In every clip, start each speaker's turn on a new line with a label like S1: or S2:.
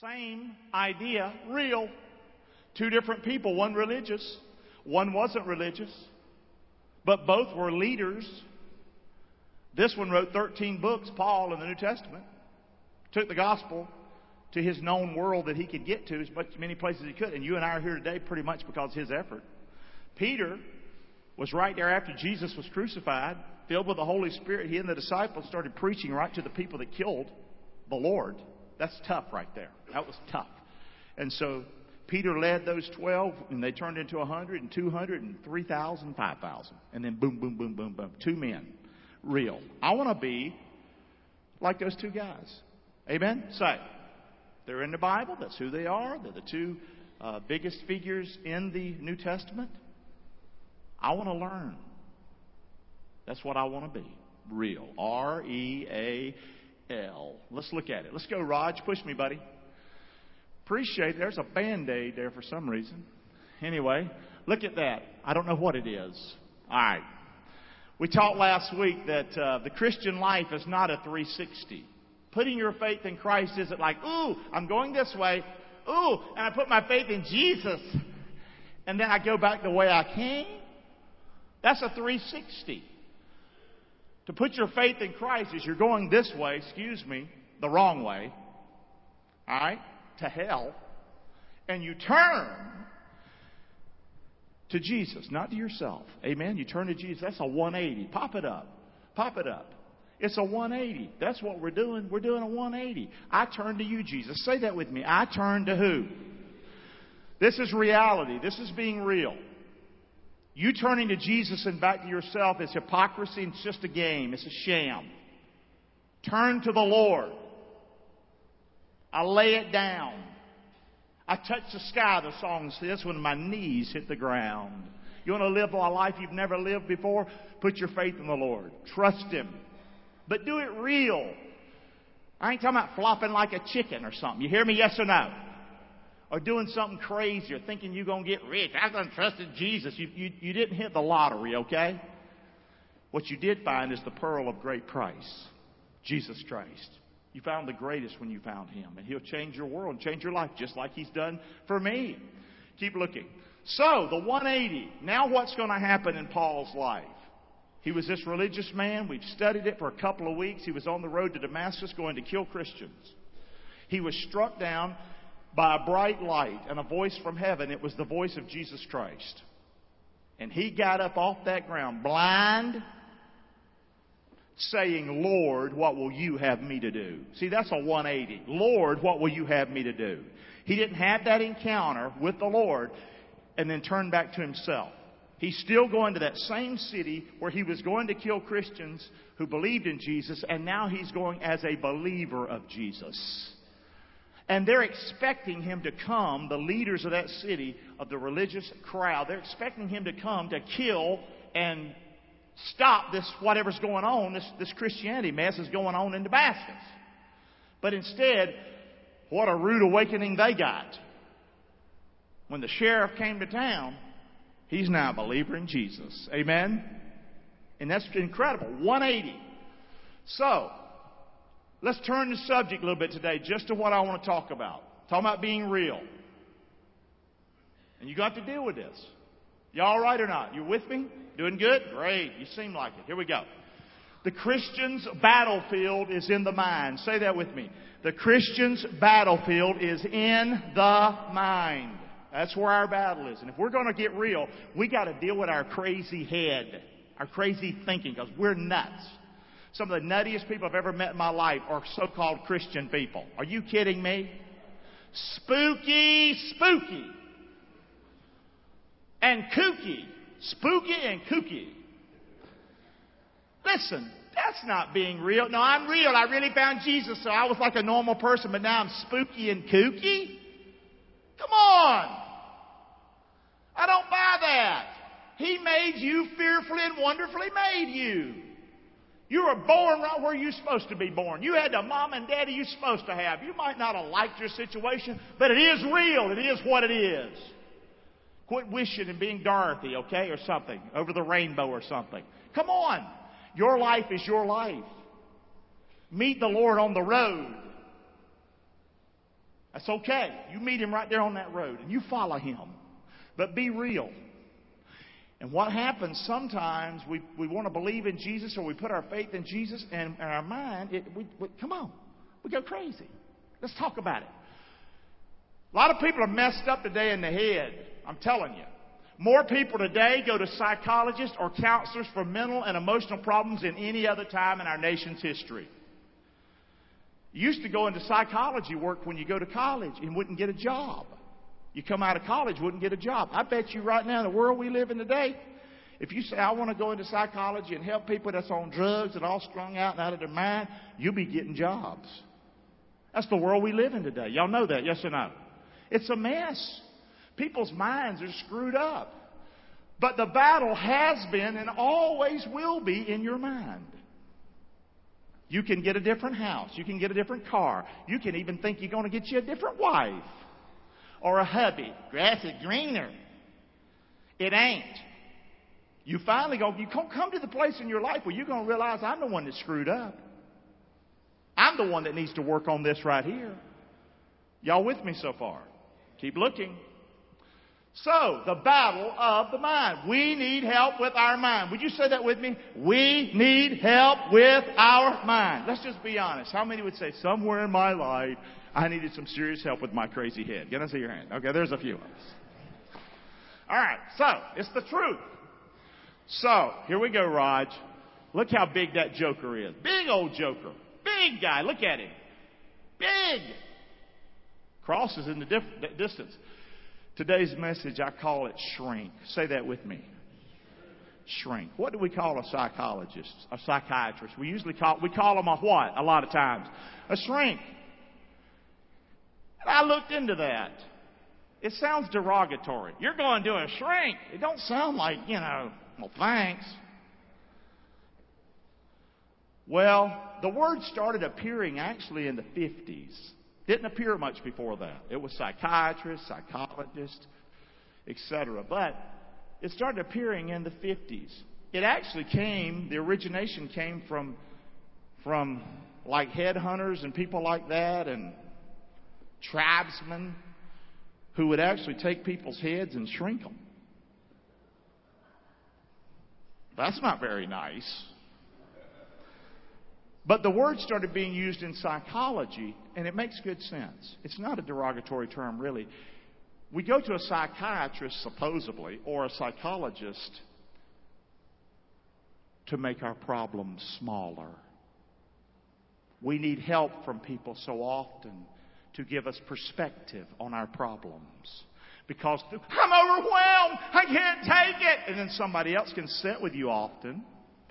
S1: Same idea, real. Two different people, one religious, one wasn't religious, but both were leaders. This one wrote 13 books, Paul, in the New Testament. Took the gospel to his known world that he could get to as much, many places he could. And you and I are here today pretty much because of his effort. Peter was right there after Jesus was crucified, filled with the Holy Spirit. He and the disciples started preaching right to the people that killed the Lord. That's tough right there. That was tough. And so Peter led those 12, and they turned into 100 and 200 and 3,000, 5,000. And then boom, boom, boom, boom, boom. Two men. Real. I want to be like those two guys. Amen? Say. They're in the Bible. That's who they are. They're the two uh, biggest figures in the New Testament. I want to learn. That's what I want to be. Real. R E A L. Let's look at it. Let's go, Raj. Push me, buddy. Appreciate it. There's a band aid there for some reason. Anyway, look at that. I don't know what it is. All right. We talked last week that uh, the Christian life is not a 360. Putting your faith in Christ isn't like, ooh, I'm going this way. Ooh, and I put my faith in Jesus. And then I go back the way I came. That's a 360. To put your faith in Christ is you're going this way, excuse me, the wrong way. Alright? To hell. And you turn to Jesus, not to yourself. Amen? You turn to Jesus. That's a 180. Pop it up. Pop it up. It's a 180. That's what we're doing. We're doing a 180. I turn to you, Jesus. Say that with me. I turn to who? This is reality. This is being real. You turning to Jesus and back to yourself is hypocrisy. It's just a game. It's a sham. Turn to the Lord. I lay it down. I touch the sky, the song says, when my knees hit the ground. You want to live a life you've never lived before? Put your faith in the Lord. Trust Him. But do it real. I ain't talking about flopping like a chicken or something. You hear me? Yes or no? Or doing something crazy or thinking you're going to get rich. I done trusted Jesus. You, you, you didn't hit the lottery, okay? What you did find is the pearl of great price, Jesus Christ. You found the greatest when you found Him, and He'll change your world and change your life just like He's done for me. Keep looking. So, the 180. Now, what's going to happen in Paul's life? He was this religious man. We've studied it for a couple of weeks. He was on the road to Damascus going to kill Christians. He was struck down by a bright light and a voice from heaven. It was the voice of Jesus Christ. And he got up off that ground, blind, saying, Lord, what will you have me to do? See, that's a 180. Lord, what will you have me to do? He didn't have that encounter with the Lord and then turn back to himself. He's still going to that same city where he was going to kill Christians who believed in Jesus, and now he's going as a believer of Jesus. And they're expecting him to come, the leaders of that city, of the religious crowd, they're expecting him to come to kill and stop this, whatever's going on, this, this Christianity mess is going on in Damascus. But instead, what a rude awakening they got. When the sheriff came to town, he's now a believer in Jesus. Amen? And that's incredible. 180. So, Let's turn the subject a little bit today just to what I want to talk about. Talking about being real. And you got to deal with this. You all right or not? You with me? Doing good? Great. You seem like it. Here we go. The Christian's battlefield is in the mind. Say that with me. The Christian's battlefield is in the mind. That's where our battle is. And if we're going to get real, we got to deal with our crazy head, our crazy thinking, because we're nuts. Some of the nuttiest people I've ever met in my life are so-called Christian people. Are you kidding me? Spooky, spooky. And kooky. Spooky and kooky. Listen, that's not being real. No, I'm real. I really found Jesus, so I was like a normal person, but now I'm spooky and kooky? Come on! I don't buy that. He made you fearfully and wonderfully made you. You were born right where you're supposed to be born. You had the mom and daddy you're supposed to have. You might not have liked your situation, but it is real. It is what it is. Quit wishing and being Dorothy, okay, or something, over the rainbow or something. Come on. Your life is your life. Meet the Lord on the road. That's okay. You meet him right there on that road and you follow him. But be real. And what happens sometimes, we, we want to believe in Jesus or we put our faith in Jesus and in our mind, it, we, we, come on, we go crazy. Let's talk about it. A lot of people are messed up today in the head. I'm telling you. More people today go to psychologists or counselors for mental and emotional problems than any other time in our nation's history. You used to go into psychology work when you go to college and wouldn't get a job. You come out of college, wouldn't get a job. I bet you right now in the world we live in today, if you say, I want to go into psychology and help people that's on drugs and all strung out and out of their mind, you'll be getting jobs. That's the world we live in today. Y'all know that, yes or no? It's a mess. People's minds are screwed up. But the battle has been and always will be in your mind. You can get a different house. You can get a different car. You can even think you're going to get you a different wife or a hubby. Grass is greener. It ain't. You finally go, you come to the place in your life where you're going to realize I'm the one that's screwed up. I'm the one that needs to work on this right here. Y'all with me so far? Keep looking. So, the battle of the mind. We need help with our mind. Would you say that with me? We need help with our mind. Let's just be honest. How many would say, somewhere in my life, I needed some serious help with my crazy head? Can I see your hand? Okay, there's a few of us. Alright, so, it's the truth. So, here we go, Raj. Look how big that joker is. Big old joker. Big guy. Look at him. Big. Crosses in the dif- distance. Today's message, I call it shrink. Say that with me. Shrink. What do we call a psychologist, a psychiatrist? We usually call, we call them a what a lot of times? A shrink. And I looked into that. It sounds derogatory. You're going to a shrink. It don't sound like, you know, well, thanks. Well, the word started appearing actually in the 50s. Didn't appear much before that. It was psychiatrist, psychologist, etc. But it started appearing in the 50s. It actually came, the origination came from, from like headhunters and people like that and tribesmen who would actually take people's heads and shrink them. That's not very nice. But the word started being used in psychology, and it makes good sense. It's not a derogatory term, really. We go to a psychiatrist, supposedly, or a psychologist to make our problems smaller. We need help from people so often to give us perspective on our problems. Because I'm overwhelmed, I can't take it. And then somebody else can sit with you often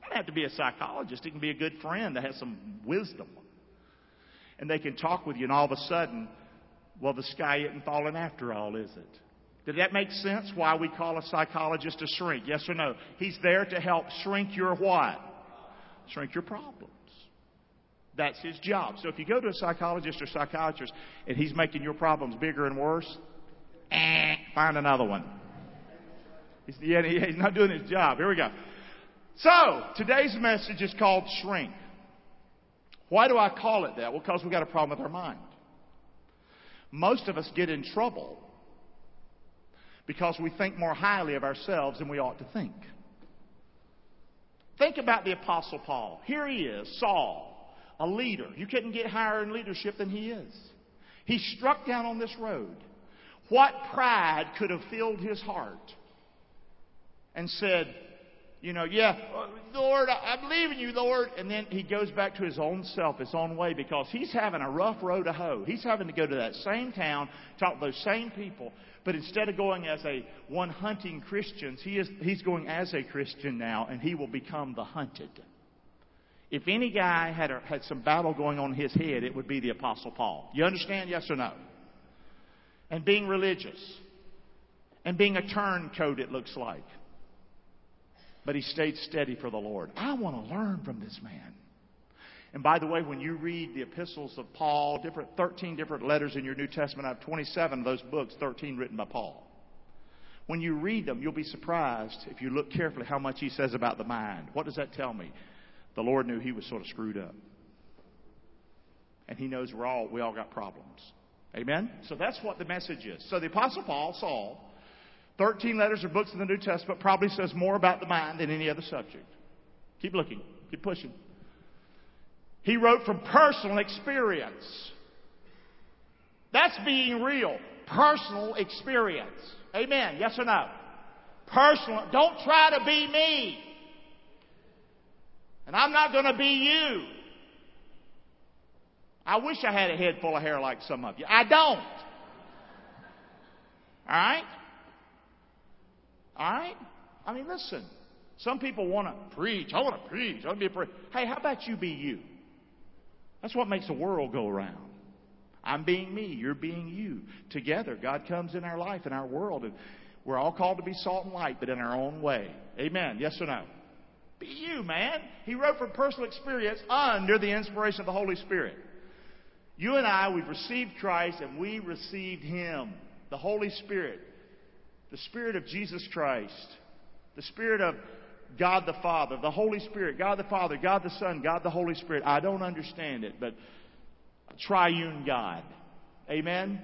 S1: doesn't have to be a psychologist. It can be a good friend that has some wisdom. And they can talk with you, and all of a sudden, well, the sky isn't falling after all, is it? Did that make sense? Why we call a psychologist a shrink? Yes or no? He's there to help shrink your what? Shrink your problems. That's his job. So if you go to a psychologist or psychiatrist and he's making your problems bigger and worse, eh, find another one. He's, yeah, he's not doing his job. Here we go. So, today's message is called shrink. Why do I call it that? Well, because we've got a problem with our mind. Most of us get in trouble because we think more highly of ourselves than we ought to think. Think about the Apostle Paul. Here he is, Saul, a leader. You couldn't get higher in leadership than he is. He struck down on this road. What pride could have filled his heart and said, you know, yeah, Lord, I'm leaving you, Lord. And then he goes back to his own self, his own way, because he's having a rough road to hoe. He's having to go to that same town, talk to those same people. But instead of going as a one hunting Christians, he is, he's going as a Christian now, and he will become the hunted. If any guy had, a, had some battle going on in his head, it would be the Apostle Paul. You understand? Yes or no? And being religious. And being a turncoat, it looks like but he stayed steady for the Lord. I want to learn from this man. And by the way, when you read the epistles of Paul, different 13 different letters in your New Testament, I have 27 of those books, 13 written by Paul. When you read them, you'll be surprised if you look carefully how much he says about the mind. What does that tell me? The Lord knew he was sort of screwed up. And he knows we're all we all got problems. Amen? So that's what the message is. So the Apostle Paul, Saul, 13 letters or books in the New Testament, probably says more about the mind than any other subject. Keep looking. Keep pushing. He wrote from personal experience. That's being real. Personal experience. Amen. Yes or no? Personal. Don't try to be me. And I'm not going to be you. I wish I had a head full of hair like some of you. I don't. All right? All right? I mean, listen. Some people want to preach. I want to preach. I want to be a preacher. Hey, how about you be you? That's what makes the world go around. I'm being me. You're being you. Together, God comes in our life, in our world, and we're all called to be salt and light, but in our own way. Amen. Yes or no? Be you, man. He wrote from personal experience under the inspiration of the Holy Spirit. You and I, we've received Christ and we received Him, the Holy Spirit, the Spirit of Jesus Christ, the Spirit of God the Father, the Holy Spirit, God the Father, God the Son, God the Holy Spirit. I don't understand it, but triune God. Amen?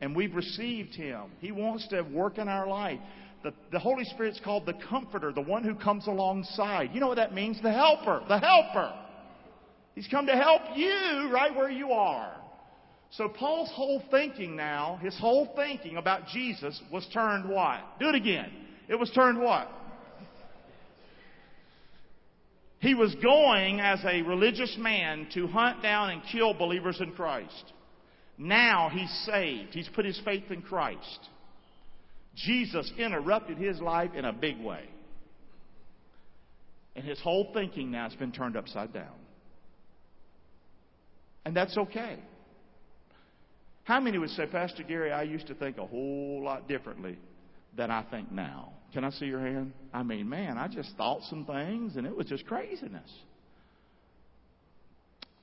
S1: And we've received Him. He wants to work in our life. The, the Holy Spirit's called the Comforter, the one who comes alongside. You know what that means? The Helper. The Helper. He's come to help you right where you are. So Paul's whole thinking now, his whole thinking about Jesus was turned what? Do it again. It was turned what? He was going as a religious man to hunt down and kill believers in Christ. Now he's saved. He's put his faith in Christ. Jesus interrupted his life in a big way. And his whole thinking now has been turned upside down. And that's okay. How many would say, Pastor Gary, I used to think a whole lot differently than I think now? Can I see your hand? I mean, man, I just thought some things and it was just craziness.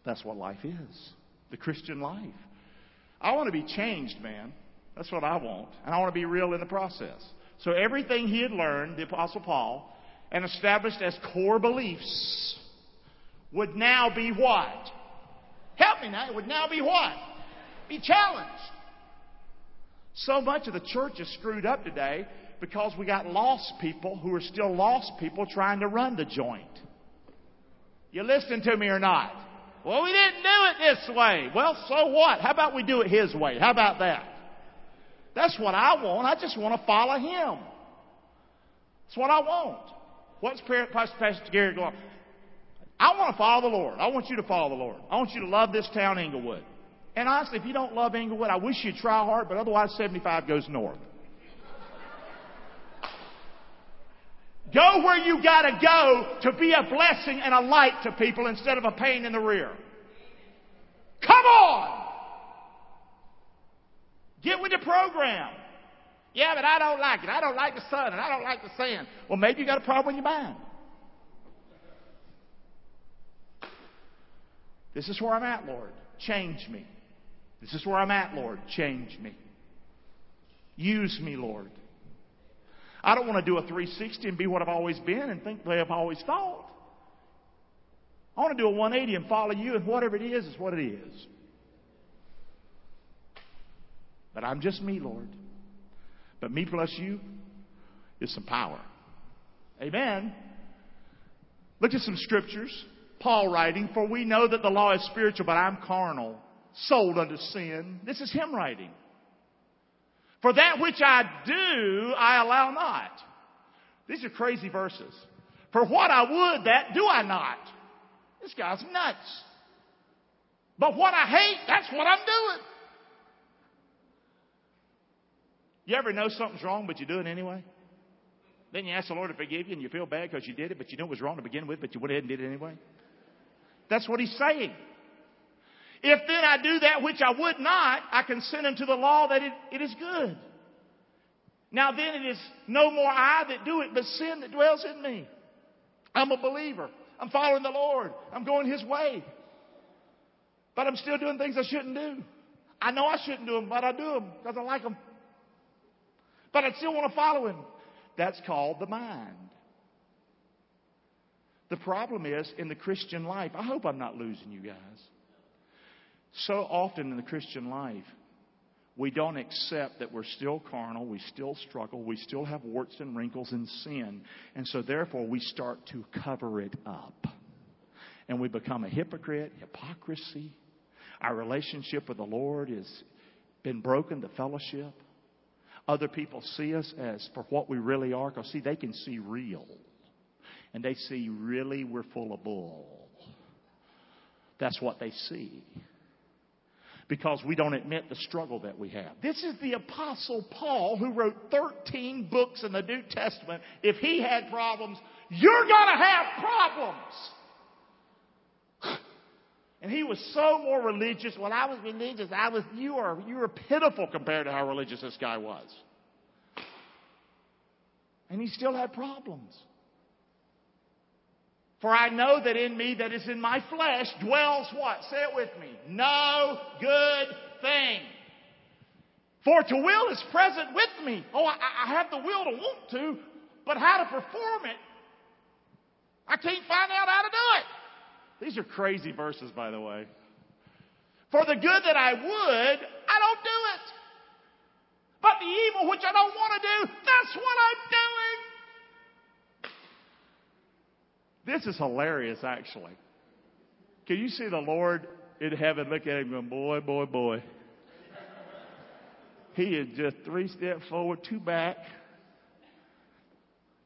S1: That's what life is the Christian life. I want to be changed, man. That's what I want. And I want to be real in the process. So everything he had learned, the Apostle Paul, and established as core beliefs would now be what? Help me now. It would now be what? Be challenged. So much of the church is screwed up today because we got lost people who are still lost people trying to run the joint. You listening to me or not? Well, we didn't do it this way. Well, so what? How about we do it His way? How about that? That's what I want. I just want to follow Him. That's what I want. What's Pastor Gary going? I want to follow the Lord. I want you to follow the Lord. I want you to love this town, Englewood. And honestly, if you don't love Englewood, I wish you'd try hard, but otherwise 75 goes north. Go where you gotta go to be a blessing and a light to people instead of a pain in the rear. Come on! Get with the program. Yeah, but I don't like it. I don't like the sun and I don't like the sand. Well, maybe you got a problem in your mind. This is where I'm at, Lord. Change me. This is where I'm at, Lord. Change me. Use me, Lord. I don't want to do a 360 and be what I've always been and think the I've always thought. I want to do a 180 and follow you, and whatever it is, is what it is. But I'm just me, Lord. But me plus you is some power. Amen. Look at some scriptures. Paul writing, For we know that the law is spiritual, but I'm carnal, sold unto sin. This is him writing. For that which I do, I allow not. These are crazy verses. For what I would, that do I not. This guy's nuts. But what I hate, that's what I'm doing. You ever know something's wrong, but you do it anyway? Then you ask the Lord to forgive you and you feel bad because you did it, but you knew it was wrong to begin with, but you went ahead and did it anyway? That's what he's saying. If then I do that which I would not, I consent unto the law that it, it is good. Now then it is no more I that do it, but sin that dwells in me. I'm a believer. I'm following the Lord. I'm going His way. But I'm still doing things I shouldn't do. I know I shouldn't do them, but I do them because I like them. But I still want to follow Him. That's called the mind. The problem is in the Christian life, I hope I'm not losing you guys. So often in the Christian life, we don't accept that we're still carnal, we still struggle, we still have warts and wrinkles and sin. And so therefore we start to cover it up. And we become a hypocrite, hypocrisy. Our relationship with the Lord has been broken, the fellowship. Other people see us as for what we really are, because see, they can see real. And they see really we're full of bull. That's what they see because we don't admit the struggle that we have. This is the Apostle Paul who wrote 13 books in the New Testament. If he had problems, you're going to have problems. And he was so more religious. When I was religious, I was you are you are pitiful compared to how religious this guy was. And he still had problems. For I know that in me that is in my flesh dwells what? Say it with me. No good thing. For to will is present with me. Oh, I, I have the will to want to, but how to perform it, I can't find out how to do it. These are crazy verses, by the way. For the good that I would, I don't do it. But the evil which I don't want to do, that's what I'm doing. This is hilarious, actually. Can you see the Lord in heaven look at him going, boy, boy, boy. He is just three steps forward, two back,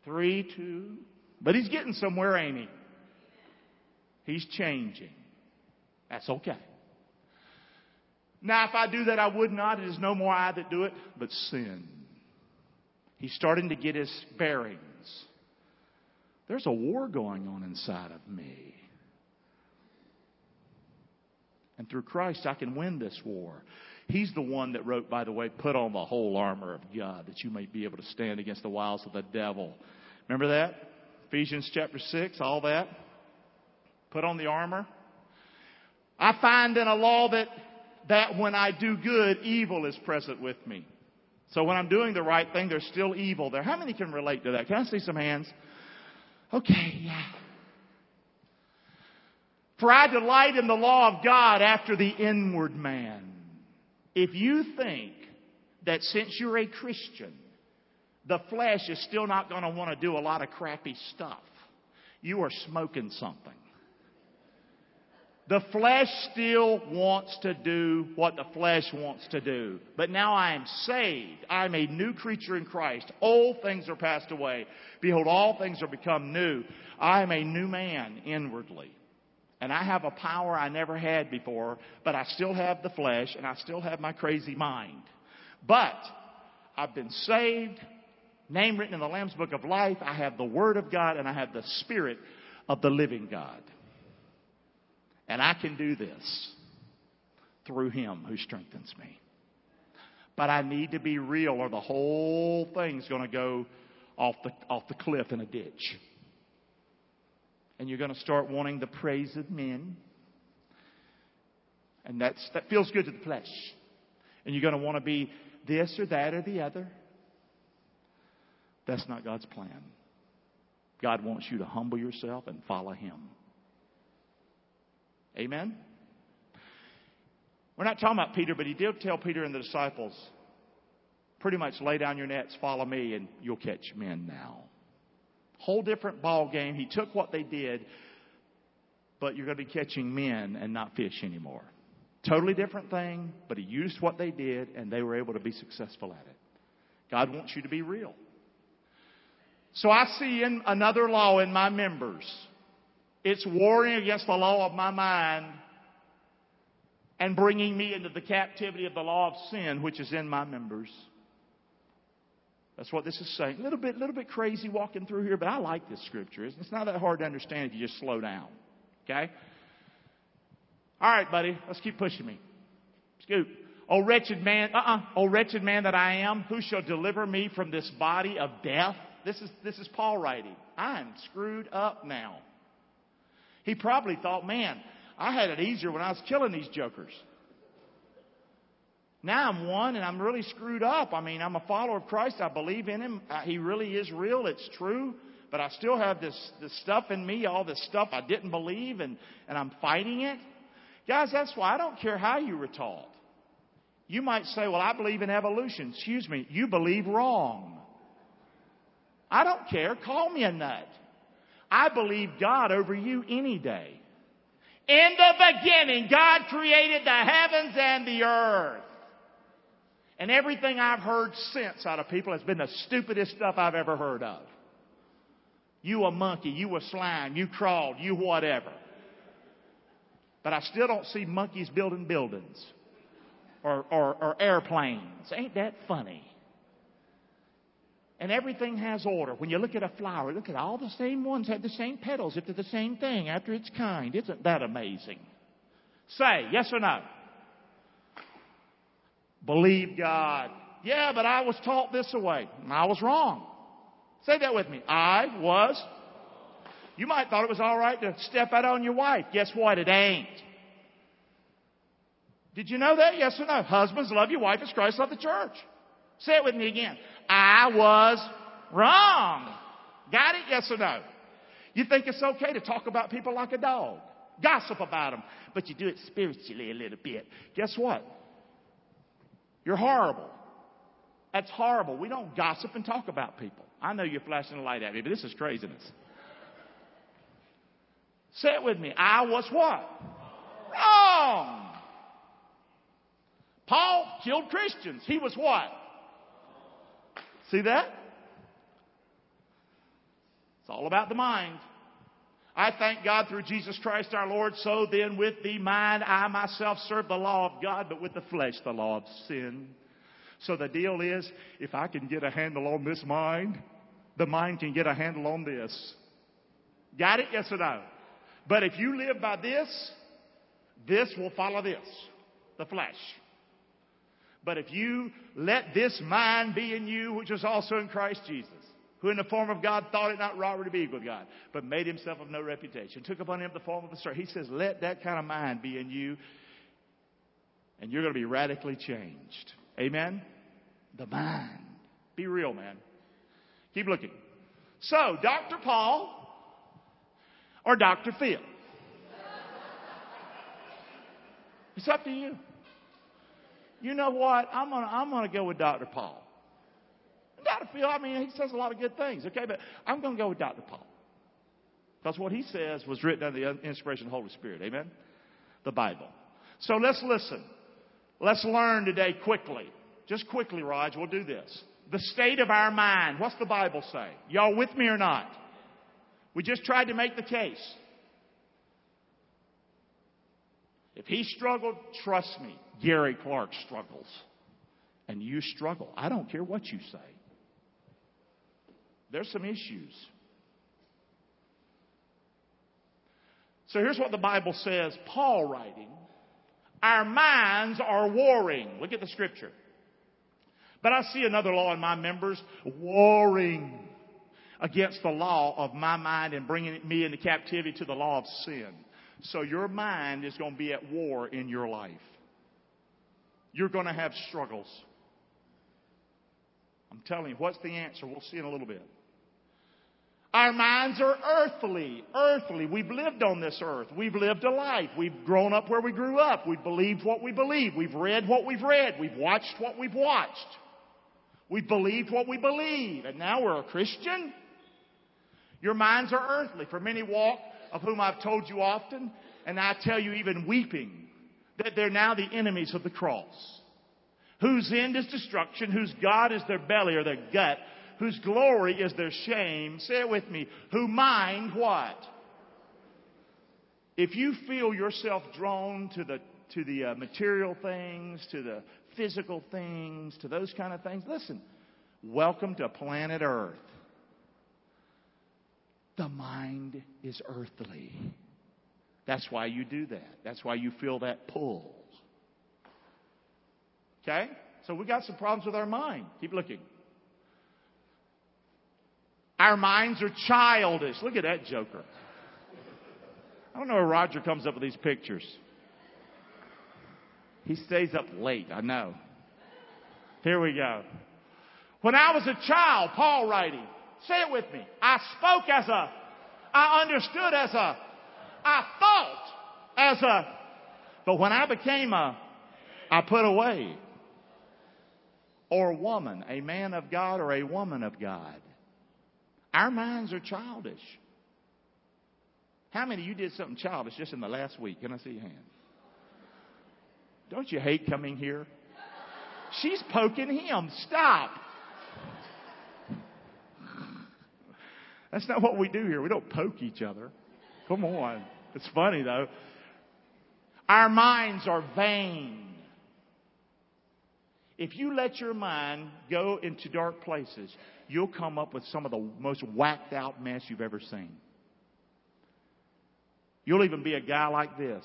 S1: three, two. But he's getting somewhere, ain't he? He's changing. That's okay. Now, if I do that, I would not. It is no more I that do it, but sin. He's starting to get his bearings. There's a war going on inside of me. And through Christ, I can win this war. He's the one that wrote, by the way, put on the whole armor of God that you may be able to stand against the wiles of the devil. Remember that? Ephesians chapter 6, all that. Put on the armor. I find in a law that, that when I do good, evil is present with me. So when I'm doing the right thing, there's still evil there. How many can relate to that? Can I see some hands? Okay, yeah. For I delight in the law of God after the inward man. If you think that since you're a Christian, the flesh is still not going to want to do a lot of crappy stuff, you are smoking something. The flesh still wants to do what the flesh wants to do. But now I am saved. I am a new creature in Christ. Old things are passed away. Behold, all things are become new. I am a new man inwardly. And I have a power I never had before, but I still have the flesh and I still have my crazy mind. But I've been saved, name written in the Lamb's Book of Life. I have the Word of God and I have the Spirit of the living God. And I can do this through Him who strengthens me. But I need to be real or the whole thing's going to go off the, off the cliff in a ditch. And you're going to start wanting the praise of men. And that's, that feels good to the flesh. And you're going to want to be this or that or the other. That's not God's plan. God wants you to humble yourself and follow Him. Amen? We're not talking about Peter, but he did tell Peter and the disciples, pretty much lay down your nets, follow me, and you'll catch men now. Whole different ball game. He took what they did, but you're going to be catching men and not fish anymore. Totally different thing, but he used what they did and they were able to be successful at it. God wants you to be real. So I see in another law in my members it's warring against the law of my mind and bringing me into the captivity of the law of sin, which is in my members. That's what this is saying. A little bit, little bit crazy walking through here, but I like this scripture. It's not that hard to understand if you just slow down. Okay? All right, buddy. Let's keep pushing me. Scoot. Oh wretched man, uh-uh. Oh wretched man that I am, who shall deliver me from this body of death? This is, this is Paul writing. I'm screwed up now. He probably thought, man, I had it easier when I was killing these jokers. Now I'm one and I'm really screwed up. I mean, I'm a follower of Christ. I believe in Him. Uh, he really is real. It's true. But I still have this, this stuff in me, all this stuff I didn't believe, and, and I'm fighting it. Guys, that's why I don't care how you were taught. You might say, well, I believe in evolution. Excuse me, you believe wrong. I don't care. Call me a nut. I believe God over you any day. In the beginning, God created the heavens and the earth. And everything I've heard since out of people has been the stupidest stuff I've ever heard of. You a monkey, you a slime, you crawled, you whatever. But I still don't see monkeys building buildings or, or, or airplanes. Ain't that funny? And everything has order. When you look at a flower, look at all the same ones have the same petals if they're the same thing after its kind. Isn't that amazing? Say, yes or no? Believe God. Yeah, but I was taught this way. I was wrong. Say that with me. I was. You might thought it was all right to step out on your wife. Guess what? It ain't. Did you know that? Yes or no? Husbands, love your wife as Christ loved the church. Say it with me again. I was wrong. Got it? Yes or no? You think it's okay to talk about people like a dog, gossip about them, but you do it spiritually a little bit. Guess what? You're horrible. That's horrible. We don't gossip and talk about people. I know you're flashing a light at me, but this is craziness. Say it with me. I was what? Wrong. Paul killed Christians. He was what? See that? It's all about the mind. I thank God through Jesus Christ our Lord. So then, with the mind, I myself serve the law of God, but with the flesh, the law of sin. So the deal is, if I can get a handle on this mind, the mind can get a handle on this. Got it? Yes or no? But if you live by this, this will follow this, the flesh. But if you let this mind be in you, which was also in Christ Jesus, who in the form of God thought it not robbery to be equal with God, but made himself of no reputation, took upon him the form of a servant. He says, let that kind of mind be in you, and you're going to be radically changed. Amen? The mind. Be real, man. Keep looking. So, Dr. Paul or Dr. Phil? It's up to you you know what? I'm gonna, I'm gonna go with Dr. Paul. Dr. Phil, I mean, he says a lot of good things, okay? But I'm gonna go with Dr. Paul. Because what he says was written under the inspiration of the Holy Spirit. Amen? The Bible. So let's listen. Let's learn today quickly. Just quickly, Raj, we'll do this. The state of our mind. What's the Bible say? Y'all with me or not? We just tried to make the case. If he struggled, trust me, Gary Clark struggles. And you struggle. I don't care what you say. There's some issues. So here's what the Bible says Paul writing, Our minds are warring. Look at the scripture. But I see another law in my members warring against the law of my mind and bringing me into captivity to the law of sin. So your mind is going to be at war in your life. You're going to have struggles. I'm telling you, what's the answer? We'll see in a little bit. Our minds are earthly, earthly. We've lived on this earth. We've lived a life. We've grown up where we grew up. We've believed what we believe. We've read what we've read. We've watched what we've watched. We've believed what we believe. And now we're a Christian. Your minds are earthly. For many walk of whom I've told you often, and I tell you even weeping, that they're now the enemies of the cross, whose end is destruction, whose God is their belly or their gut, whose glory is their shame. Say it with me. Who mind what? If you feel yourself drawn to the to the uh, material things, to the physical things, to those kind of things, listen. Welcome to planet Earth. The mind is earthly. That's why you do that. That's why you feel that pull. Okay? So we got some problems with our mind. Keep looking. Our minds are childish. Look at that joker. I don't know where Roger comes up with these pictures. He stays up late, I know. Here we go. When I was a child, Paul writing, Say it with me. I spoke as a, I understood as a, I thought as a, but when I became a, I put away. or woman, a man of God or a woman of God. Our minds are childish. How many of you did something childish just in the last week? Can I see your hand? Don't you hate coming here? She's poking him. Stop. That's not what we do here. We don't poke each other. Come on. It's funny though. Our minds are vain. If you let your mind go into dark places, you'll come up with some of the most whacked out mess you've ever seen. You'll even be a guy like this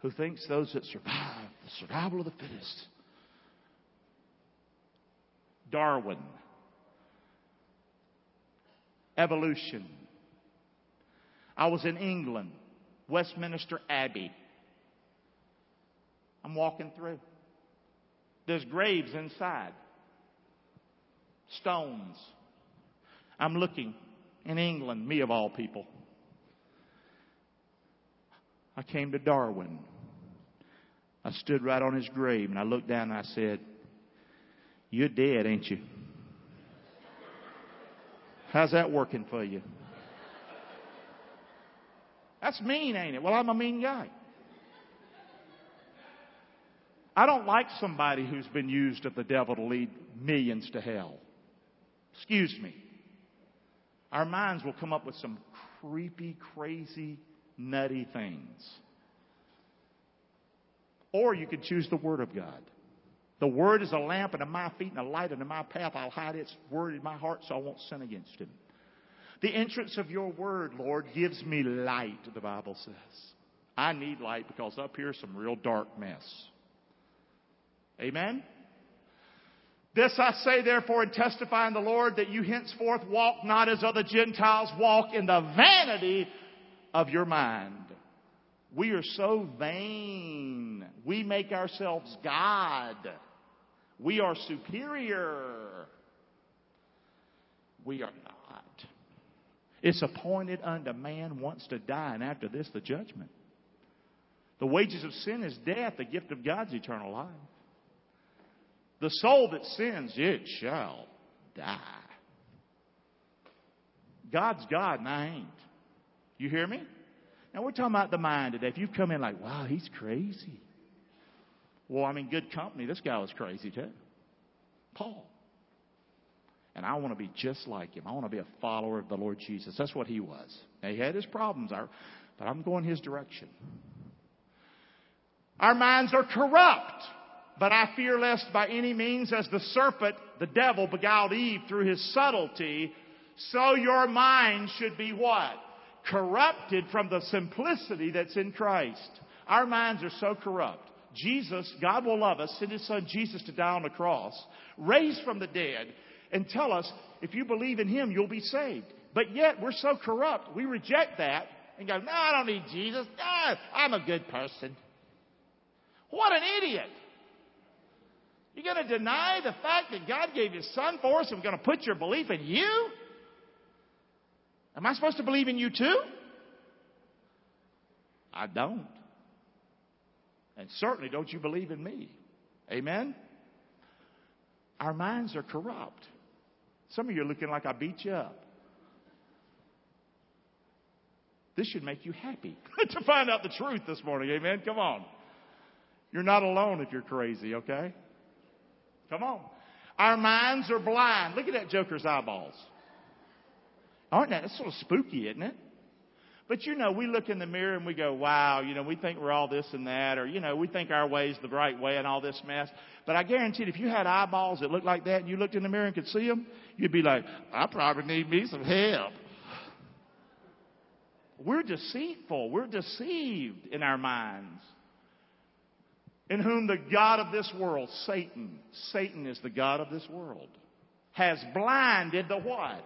S1: who thinks those that survive, the survival of the fittest. Darwin. Evolution. I was in England, Westminster Abbey. I'm walking through. There's graves inside, stones. I'm looking in England, me of all people. I came to Darwin. I stood right on his grave and I looked down and I said, You're dead, ain't you? How's that working for you? That's mean, ain't it? Well, I'm a mean guy. I don't like somebody who's been used of the devil to lead millions to hell. Excuse me. Our minds will come up with some creepy, crazy, nutty things. Or you could choose the Word of God. The Word is a lamp unto my feet and a light unto my path. I'll hide its Word in my heart so I won't sin against Him. The entrance of your Word, Lord, gives me light, the Bible says. I need light because up here is some real dark mess. Amen? This I say therefore and testify in the Lord that you henceforth walk not as other Gentiles walk in the vanity of your mind. We are so vain. We make ourselves God. We are superior. We are not. It's appointed unto man once to die, and after this, the judgment. The wages of sin is death, the gift of God's eternal life. The soul that sins, it shall die. God's God and I ain't. You hear me? Now we're talking about the mind today. If you've come in like, wow, he's crazy. Well, I'm in good company. This guy was crazy too. Paul. And I want to be just like him. I want to be a follower of the Lord Jesus. That's what he was. Now, he had his problems, but I'm going his direction. Our minds are corrupt. But I fear lest by any means as the serpent, the devil, beguiled Eve through his subtlety, so your mind should be what? Corrupted from the simplicity that's in Christ. Our minds are so corrupt. Jesus, God will love us, send His Son Jesus to die on the cross, raised from the dead, and tell us if you believe in Him, you'll be saved. But yet we're so corrupt, we reject that and go, no, I don't need Jesus. No, I'm a good person. What an idiot. You're going to deny the fact that God gave His Son for us and we're going to put your belief in you? Am I supposed to believe in you too? I don't. And certainly don't you believe in me. Amen? Our minds are corrupt. Some of you are looking like I beat you up. This should make you happy to find out the truth this morning. Amen? Come on. You're not alone if you're crazy, okay? Come on. Our minds are blind. Look at that joker's eyeballs. Aren't that? That's sort of spooky, isn't it? But you know, we look in the mirror and we go, wow, you know, we think we're all this and that, or, you know, we think our way is the right way and all this mess. But I guarantee if you had eyeballs that looked like that and you looked in the mirror and could see them, you'd be like, I probably need me some help. We're deceitful. We're deceived in our minds in whom the God of this world, Satan, Satan is the God of this world, has blinded the what?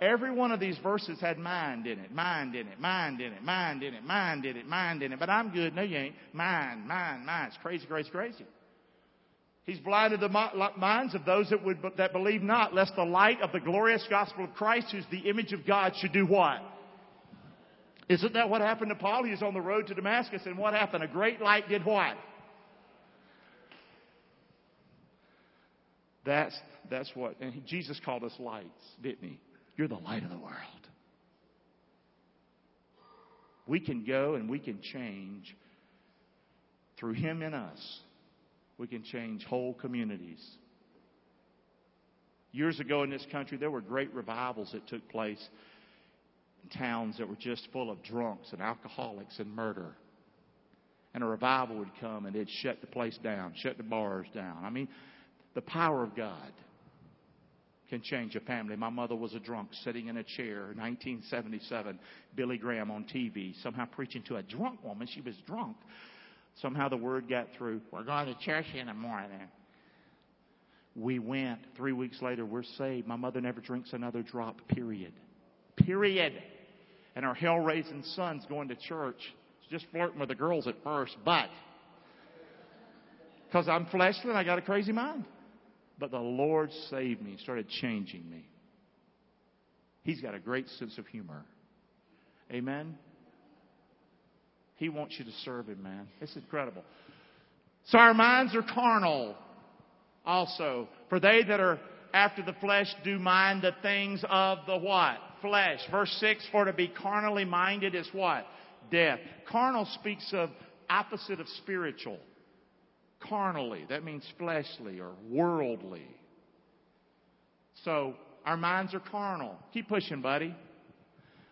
S1: Every one of these verses had mind in it, mind in it, mind in it, mind in it, mind in it, mind in it. But I'm good. No, you ain't. Mind, mind, mind. It's crazy, crazy, crazy. He's blinded the minds of those that would that believe not, lest the light of the glorious gospel of Christ, who's the image of God, should do what? Isn't that what happened to Paul? He was on the road to Damascus, and what happened? A great light did what? That's, that's what, and Jesus called us lights, didn't he? You're the light of the world. We can go and we can change through Him in us. We can change whole communities. Years ago in this country, there were great revivals that took place in towns that were just full of drunks and alcoholics and murder. And a revival would come and it'd shut the place down, shut the bars down. I mean, the power of God can change a family. My mother was a drunk sitting in a chair, 1977, Billy Graham on TV, somehow preaching to a drunk woman. She was drunk. Somehow the word got through. We're going to church in the morning. We went. Three weeks later, we're saved. My mother never drinks another drop, period. Period. And our hell raising son's going to church. He's just flirting with the girls at first, but because I'm fleshly and I got a crazy mind. But the Lord saved me, started changing me. He's got a great sense of humor. Amen? He wants you to serve Him, man. It's incredible. So our minds are carnal also. For they that are after the flesh do mind the things of the what? Flesh. Verse 6, for to be carnally minded is what? Death. Carnal speaks of opposite of spiritual carnally. That means fleshly or worldly. So our minds are carnal. Keep pushing, buddy.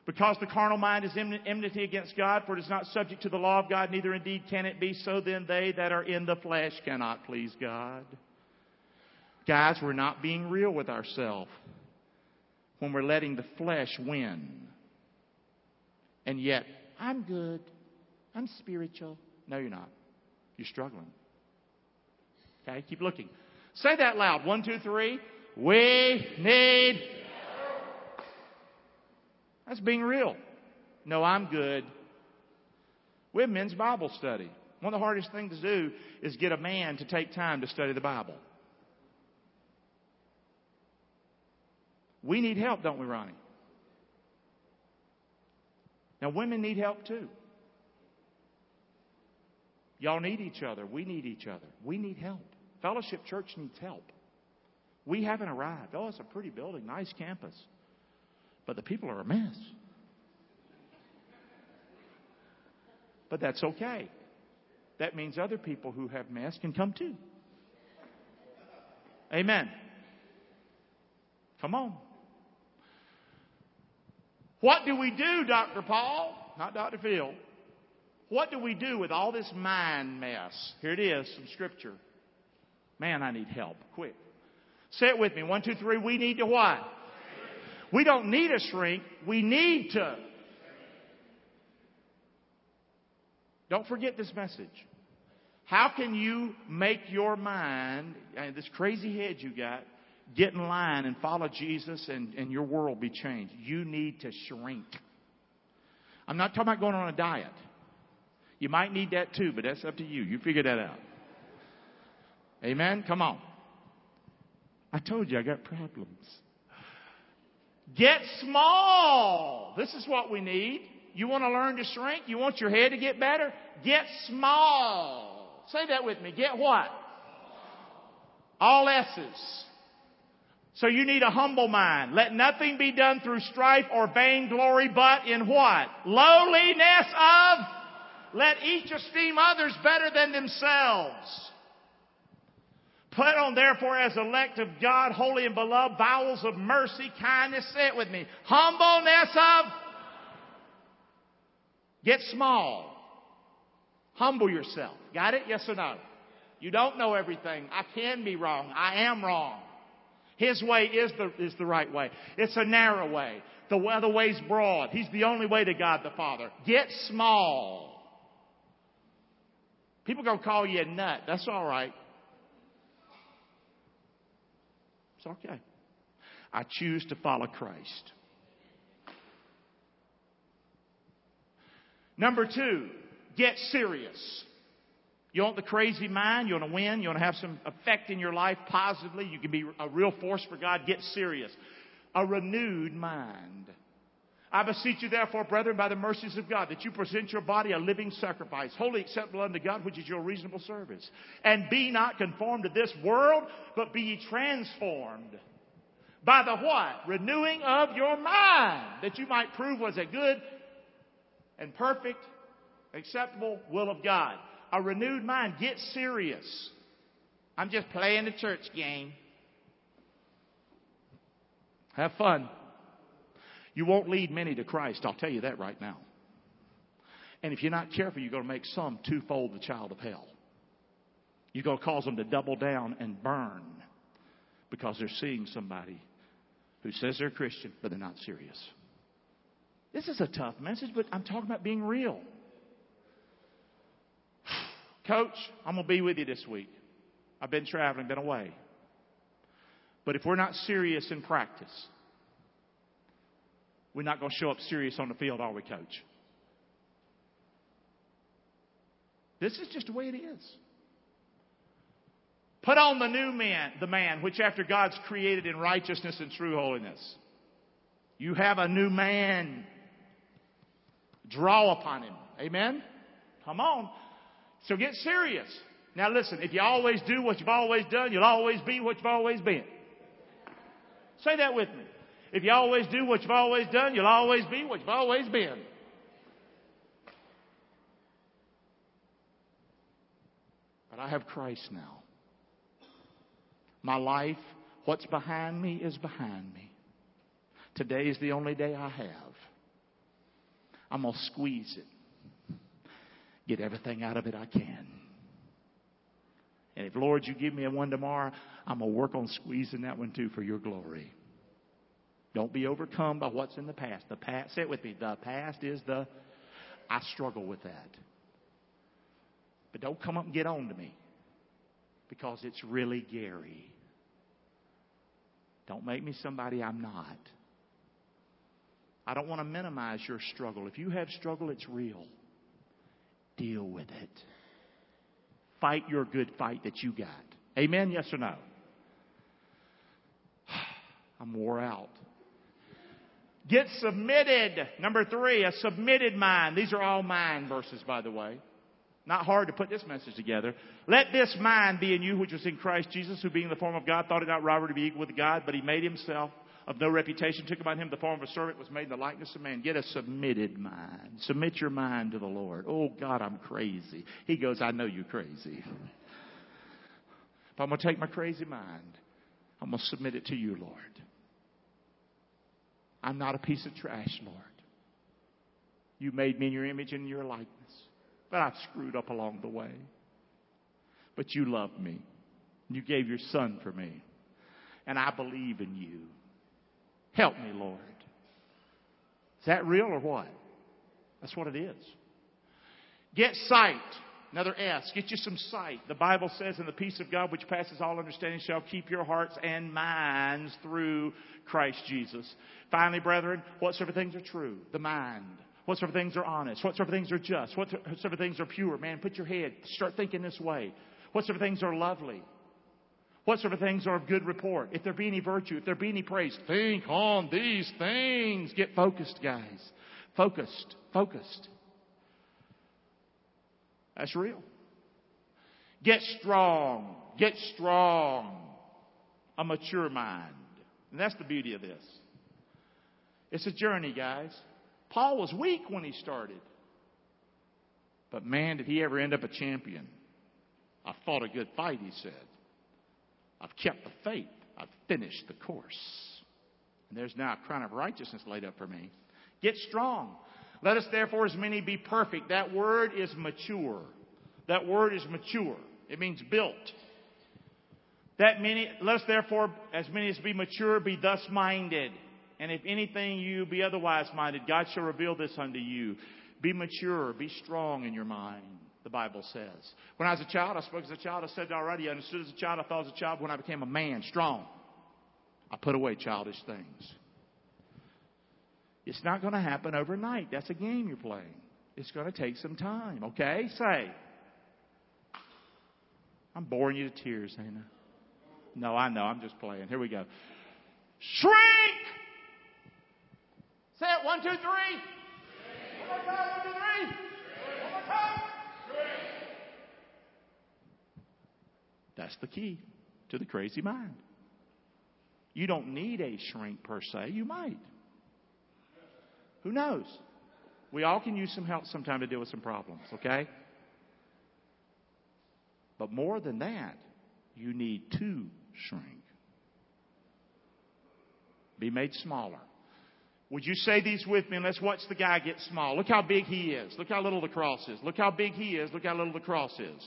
S1: Because the carnal mind is enmity against God, for it is not subject to the law of God, neither indeed can it be. So then they that are in the flesh cannot please God. Guys, we're not being real with ourselves when we're letting the flesh win. And yet, I'm good. I'm spiritual. No, you're not. You're struggling. Okay, keep looking. Say that loud. One, two, three. We need. That's being real. No, I'm good. We have men's Bible study. One of the hardest things to do is get a man to take time to study the Bible. We need help, don't we, Ronnie? Now, women need help too. Y'all need each other. We need each other. We need help. Fellowship Church needs help. We haven't arrived. Oh, it's a pretty building, nice campus. But the people are a mess. But that's okay. That means other people who have mess can come too. Amen. Come on. What do we do, Dr. Paul? Not Dr. Phil. What do we do with all this mind mess? Here it is, some scripture. Man, I need help. Quick. Say it with me. One, two, three. We need to what? We don't need a shrink. We need to. Don't forget this message. How can you make your mind, uh, this crazy head you got, get in line and follow Jesus and, and your world be changed? You need to shrink. I'm not talking about going on a diet. You might need that too, but that's up to you. You figure that out. Amen? Come on. I told you I got problems. Get small. This is what we need. You want to learn to shrink? You want your head to get better? Get small. Say that with me. Get what? All S's. So you need a humble mind. Let nothing be done through strife or vainglory, but in what? Lowliness of. Let each esteem others better than themselves. Put on therefore as elect of God, holy and beloved, bowels of mercy, kindness, say it with me, humbleness of, get small. Humble yourself. Got it? Yes or no? You don't know everything. I can be wrong. I am wrong. His way is the, is the right way. It's a narrow way. The other way's broad. He's the only way to God the Father. Get small. People gonna call you a nut. That's all right. It's okay. I choose to follow Christ. Number two, get serious. You want the crazy mind? You want to win? You want to have some effect in your life positively? You can be a real force for God? Get serious. A renewed mind. I beseech you, therefore, brethren, by the mercies of God, that you present your body a living sacrifice, holy acceptable unto God, which is your reasonable service. And be not conformed to this world, but be ye transformed. By the what? Renewing of your mind, that you might prove was a good and perfect, acceptable will of God. A renewed mind. Get serious. I'm just playing the church game. Have fun. You won't lead many to Christ, I'll tell you that right now. And if you're not careful, you're going to make some twofold the child of hell. You're going to cause them to double down and burn because they're seeing somebody who says they're Christian, but they're not serious. This is a tough message, but I'm talking about being real. Coach, I'm going to be with you this week. I've been traveling, been away. But if we're not serious in practice, we're not going to show up serious on the field, are we, coach? This is just the way it is. Put on the new man, the man, which after God's created in righteousness and true holiness. You have a new man. Draw upon him. Amen? Come on. So get serious. Now listen, if you always do what you've always done, you'll always be what you've always been. Say that with me. If you always do what you've always done, you'll always be what you've always been. But I have Christ now. My life, what's behind me is behind me. Today is the only day I have. I'm going to squeeze it. Get everything out of it I can. And if, Lord, you give me a one tomorrow, I'm going to work on squeezing that one too for your glory. Don't be overcome by what's in the past. The past, say it with me. The past is the, I struggle with that. But don't come up and get on to me because it's really Gary. Don't make me somebody I'm not. I don't want to minimize your struggle. If you have struggle, it's real. Deal with it. Fight your good fight that you got. Amen? Yes or no? I'm wore out. Get submitted. Number three, a submitted mind. These are all mind verses, by the way. Not hard to put this message together. Let this mind be in you, which was in Christ Jesus, who being in the form of God, thought it not robbery to be equal with God, but he made himself of no reputation, took upon him the form of a servant, was made in the likeness of man. Get a submitted mind. Submit your mind to the Lord. Oh God, I'm crazy. He goes, I know you're crazy. But I'm going to take my crazy mind. I'm going to submit it to you, Lord. I'm not a piece of trash, Lord. You made me in your image and your likeness. But I've screwed up along the way. But you love me. You gave your son for me. And I believe in you. Help me, Lord. Is that real or what? That's what it is. Get sight. Another S. Get you some sight. The Bible says, "In the peace of God, which passes all understanding, shall keep your hearts and minds through Christ Jesus." Finally, brethren, whatsoever things are true, the mind. Whatsoever things are honest. Whatsoever things are just. Whatsoever things are pure. Man, put your head. Start thinking this way. Whatsoever things are lovely. Whatsoever things are of good report. If there be any virtue, if there be any praise, think on these things. Get focused, guys. Focused. Focused. That's real. Get strong. Get strong. A mature mind. And that's the beauty of this. It's a journey, guys. Paul was weak when he started. But man, did he ever end up a champion. I've fought a good fight, he said. I've kept the faith. I've finished the course. And there's now a crown of righteousness laid up for me. Get strong. Let us therefore as many be perfect. That word is mature. That word is mature. It means built. That many, let us therefore as many as be mature be thus minded. And if anything you be otherwise minded, God shall reveal this unto you. Be mature, be strong in your mind, the Bible says. When I was a child, I spoke as a child. I said already, I understood as a child, I thought as a child. When I became a man, strong, I put away childish things. It's not going to happen overnight. That's a game you're playing. It's going to take some time, okay? Say. I'm boring you to tears, ain't I? No, I know. I'm just playing. Here we go. Shrink! Say it. One, two, three. One more time. One, two, three. One more time. That's the key to the crazy mind. You don't need a shrink per se. You might. Who knows? We all can use some help sometime to deal with some problems, okay? But more than that, you need to shrink. Be made smaller. Would you say these with me let's watch the guy get small? Look how big he is. Look how little the cross is. Look how big he is. Look how little the cross is.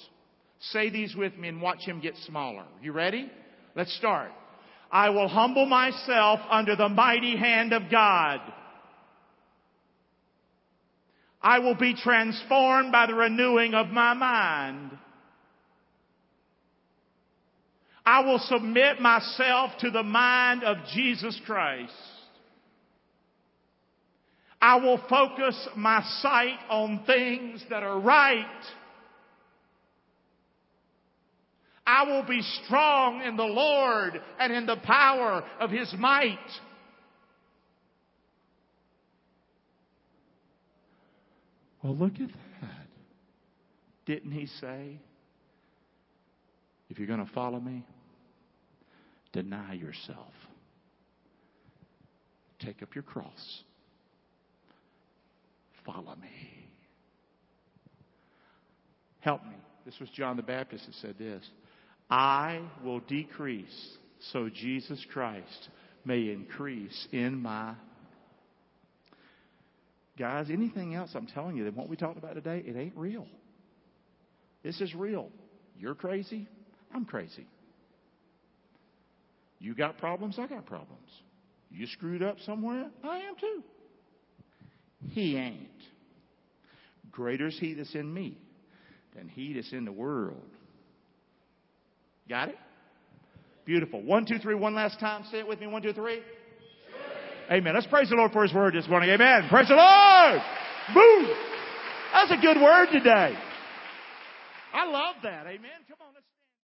S1: Say these with me and watch him get smaller. You ready? Let's start. I will humble myself under the mighty hand of God. I will be transformed by the renewing of my mind. I will submit myself to the mind of Jesus Christ. I will focus my sight on things that are right. I will be strong in the Lord and in the power of His might. Well, look at that. Didn't He say, if you're going to follow me, deny yourself. Take up your cross. Follow me. Help me. This was John the Baptist that said this. I will decrease so Jesus Christ may increase in my. Guys, anything else I'm telling you than what we talked about today, it ain't real. This is real. You're crazy. I'm crazy. You got problems, I got problems. You screwed up somewhere, I am too. He ain't. Greater is he that's in me than he that's in the world. Got it? Beautiful. One, two, three, one last time. Say it with me. One, two, three. Amen. Let's praise the Lord for his word this morning. Amen. Praise the Lord. Boom. That's a good word today. I love that. Amen.